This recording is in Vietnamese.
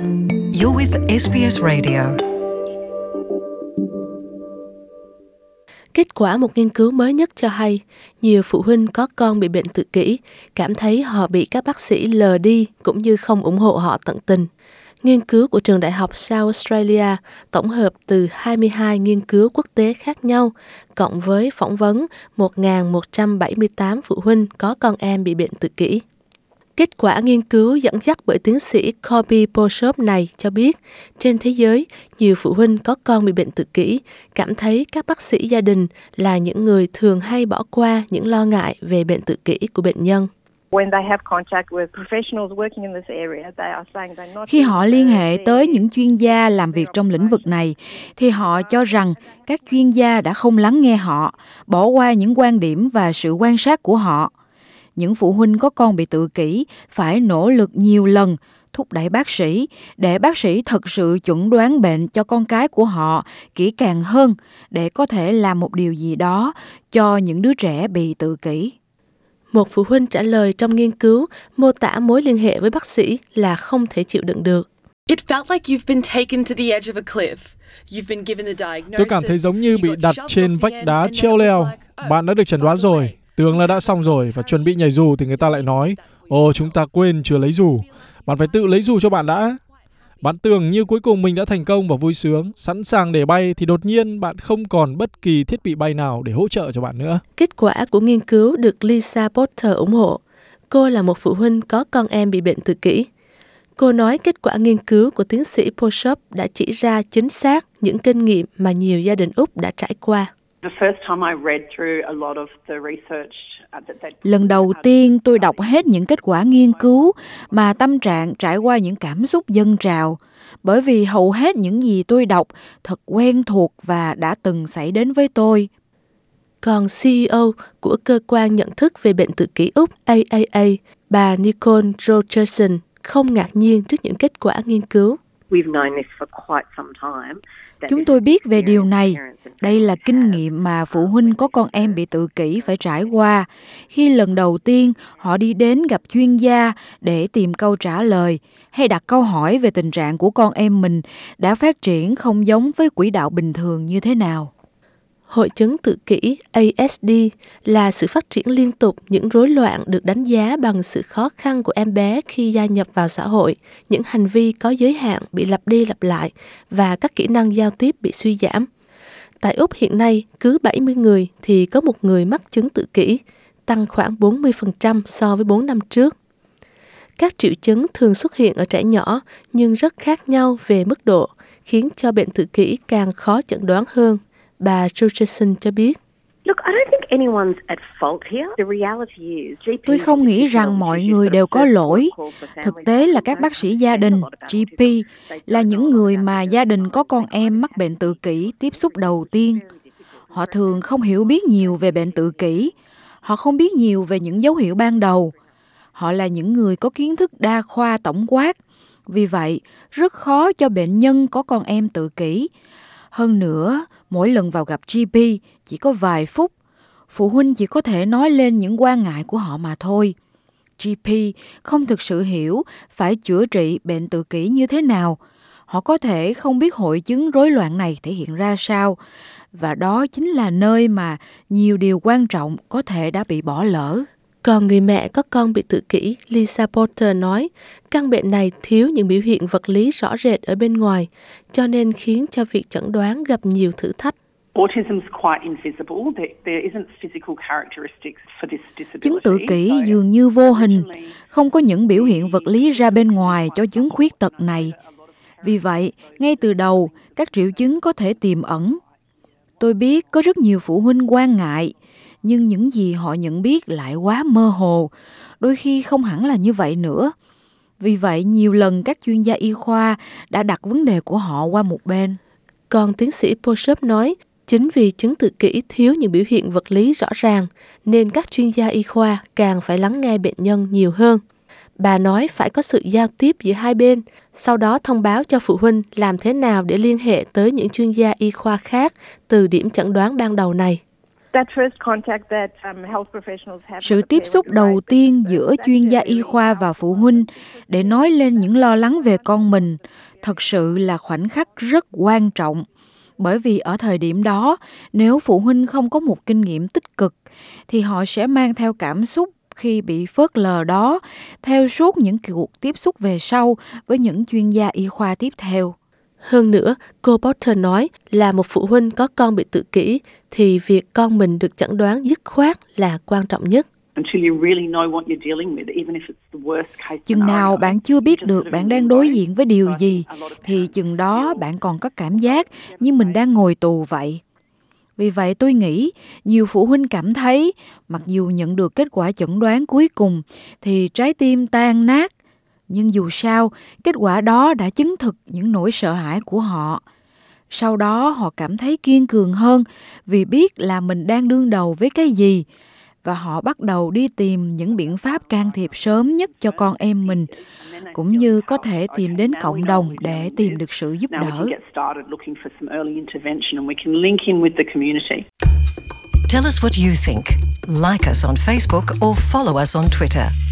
You're with SBS Radio. Kết quả một nghiên cứu mới nhất cho hay, nhiều phụ huynh có con bị bệnh tự kỷ cảm thấy họ bị các bác sĩ lờ đi cũng như không ủng hộ họ tận tình. Nghiên cứu của trường đại học South Australia tổng hợp từ 22 nghiên cứu quốc tế khác nhau, cộng với phỏng vấn 1.178 phụ huynh có con em bị bệnh tự kỷ. Kết quả nghiên cứu dẫn dắt bởi tiến sĩ Kobe Bishop này cho biết, trên thế giới, nhiều phụ huynh có con bị bệnh tự kỷ cảm thấy các bác sĩ gia đình là những người thường hay bỏ qua những lo ngại về bệnh tự kỷ của bệnh nhân. Khi họ liên hệ tới những chuyên gia làm việc trong lĩnh vực này, thì họ cho rằng các chuyên gia đã không lắng nghe họ, bỏ qua những quan điểm và sự quan sát của họ những phụ huynh có con bị tự kỷ phải nỗ lực nhiều lần thúc đẩy bác sĩ để bác sĩ thật sự chuẩn đoán bệnh cho con cái của họ kỹ càng hơn để có thể làm một điều gì đó cho những đứa trẻ bị tự kỷ. Một phụ huynh trả lời trong nghiên cứu mô tả mối liên hệ với bác sĩ là không thể chịu đựng được. It felt like you've been taken to the edge of a cliff. Tôi cảm thấy giống như bị đặt trên vách đá treo leo. Oh, Bạn đã được chẩn đoán rồi, Tướng là đã xong rồi và chuẩn bị nhảy dù thì người ta lại nói, ồ chúng ta quên chưa lấy dù. Bạn phải tự lấy dù cho bạn đã. Bạn tưởng như cuối cùng mình đã thành công và vui sướng, sẵn sàng để bay thì đột nhiên bạn không còn bất kỳ thiết bị bay nào để hỗ trợ cho bạn nữa. Kết quả của nghiên cứu được Lisa Potter ủng hộ. Cô là một phụ huynh có con em bị bệnh tự kỷ. Cô nói kết quả nghiên cứu của tiến sĩ Poshop đã chỉ ra chính xác những kinh nghiệm mà nhiều gia đình Úc đã trải qua. Lần đầu tiên tôi đọc hết những kết quả nghiên cứu mà tâm trạng trải qua những cảm xúc dâng trào, bởi vì hầu hết những gì tôi đọc thật quen thuộc và đã từng xảy đến với tôi. Còn CEO của cơ quan nhận thức về bệnh tự kỷ Úc AAA, bà Nicole Rogerson, không ngạc nhiên trước những kết quả nghiên cứu. Chúng tôi biết về điều này. Đây là kinh nghiệm mà phụ huynh có con em bị tự kỷ phải trải qua khi lần đầu tiên họ đi đến gặp chuyên gia để tìm câu trả lời hay đặt câu hỏi về tình trạng của con em mình đã phát triển không giống với quỹ đạo bình thường như thế nào. Hội chứng tự kỷ ASD là sự phát triển liên tục những rối loạn được đánh giá bằng sự khó khăn của em bé khi gia nhập vào xã hội, những hành vi có giới hạn bị lặp đi lặp lại và các kỹ năng giao tiếp bị suy giảm. Tại Úc hiện nay, cứ 70 người thì có một người mắc chứng tự kỷ, tăng khoảng 40% so với 4 năm trước. Các triệu chứng thường xuất hiện ở trẻ nhỏ nhưng rất khác nhau về mức độ, khiến cho bệnh tự kỷ càng khó chẩn đoán hơn bà Richardson cho biết. Tôi không nghĩ rằng mọi người đều có lỗi. Thực tế là các bác sĩ gia đình, GP, là những người mà gia đình có con em mắc bệnh tự kỷ tiếp xúc đầu tiên. Họ thường không hiểu biết nhiều về bệnh tự kỷ. Họ không biết nhiều về những dấu hiệu ban đầu. Họ là những người có kiến thức đa khoa tổng quát. Vì vậy, rất khó cho bệnh nhân có con em tự kỷ. Hơn nữa, Mỗi lần vào gặp GP chỉ có vài phút, phụ huynh chỉ có thể nói lên những quan ngại của họ mà thôi. GP không thực sự hiểu phải chữa trị bệnh tự kỷ như thế nào. Họ có thể không biết hội chứng rối loạn này thể hiện ra sao và đó chính là nơi mà nhiều điều quan trọng có thể đã bị bỏ lỡ. Còn người mẹ có con bị tự kỷ, Lisa Porter nói, căn bệnh này thiếu những biểu hiện vật lý rõ rệt ở bên ngoài, cho nên khiến cho việc chẩn đoán gặp nhiều thử thách. Chứng tự kỷ dường như vô hình, không có những biểu hiện vật lý ra bên ngoài cho chứng khuyết tật này. Vì vậy, ngay từ đầu, các triệu chứng có thể tiềm ẩn. Tôi biết có rất nhiều phụ huynh quan ngại nhưng những gì họ nhận biết lại quá mơ hồ, đôi khi không hẳn là như vậy nữa. Vì vậy, nhiều lần các chuyên gia y khoa đã đặt vấn đề của họ qua một bên. Còn tiến sĩ Poshop nói, chính vì chứng tự kỷ thiếu những biểu hiện vật lý rõ ràng, nên các chuyên gia y khoa càng phải lắng nghe bệnh nhân nhiều hơn. Bà nói phải có sự giao tiếp giữa hai bên, sau đó thông báo cho phụ huynh làm thế nào để liên hệ tới những chuyên gia y khoa khác từ điểm chẩn đoán ban đầu này sự tiếp xúc đầu tiên giữa chuyên gia y khoa và phụ huynh để nói lên những lo lắng về con mình thật sự là khoảnh khắc rất quan trọng. Bởi vì ở thời điểm đó nếu phụ huynh không có một kinh nghiệm tích cực thì họ sẽ mang theo cảm xúc khi bị phớt lờ đó theo suốt những cuộc tiếp xúc về sau với những chuyên gia y khoa tiếp theo hơn nữa, cô Potter nói là một phụ huynh có con bị tự kỷ thì việc con mình được chẩn đoán dứt khoát là quan trọng nhất. Chừng nào bạn chưa biết được bạn đang đối diện với điều gì thì chừng đó bạn còn có cảm giác như mình đang ngồi tù vậy. Vì vậy tôi nghĩ nhiều phụ huynh cảm thấy mặc dù nhận được kết quả chẩn đoán cuối cùng thì trái tim tan nát nhưng dù sao kết quả đó đã chứng thực những nỗi sợ hãi của họ sau đó họ cảm thấy kiên cường hơn vì biết là mình đang đương đầu với cái gì và họ bắt đầu đi tìm những biện pháp can thiệp sớm nhất cho con em mình cũng như có thể tìm đến cộng đồng để tìm được sự giúp đỡ Tell us what you think. Like us on Facebook or follow us on Twitter.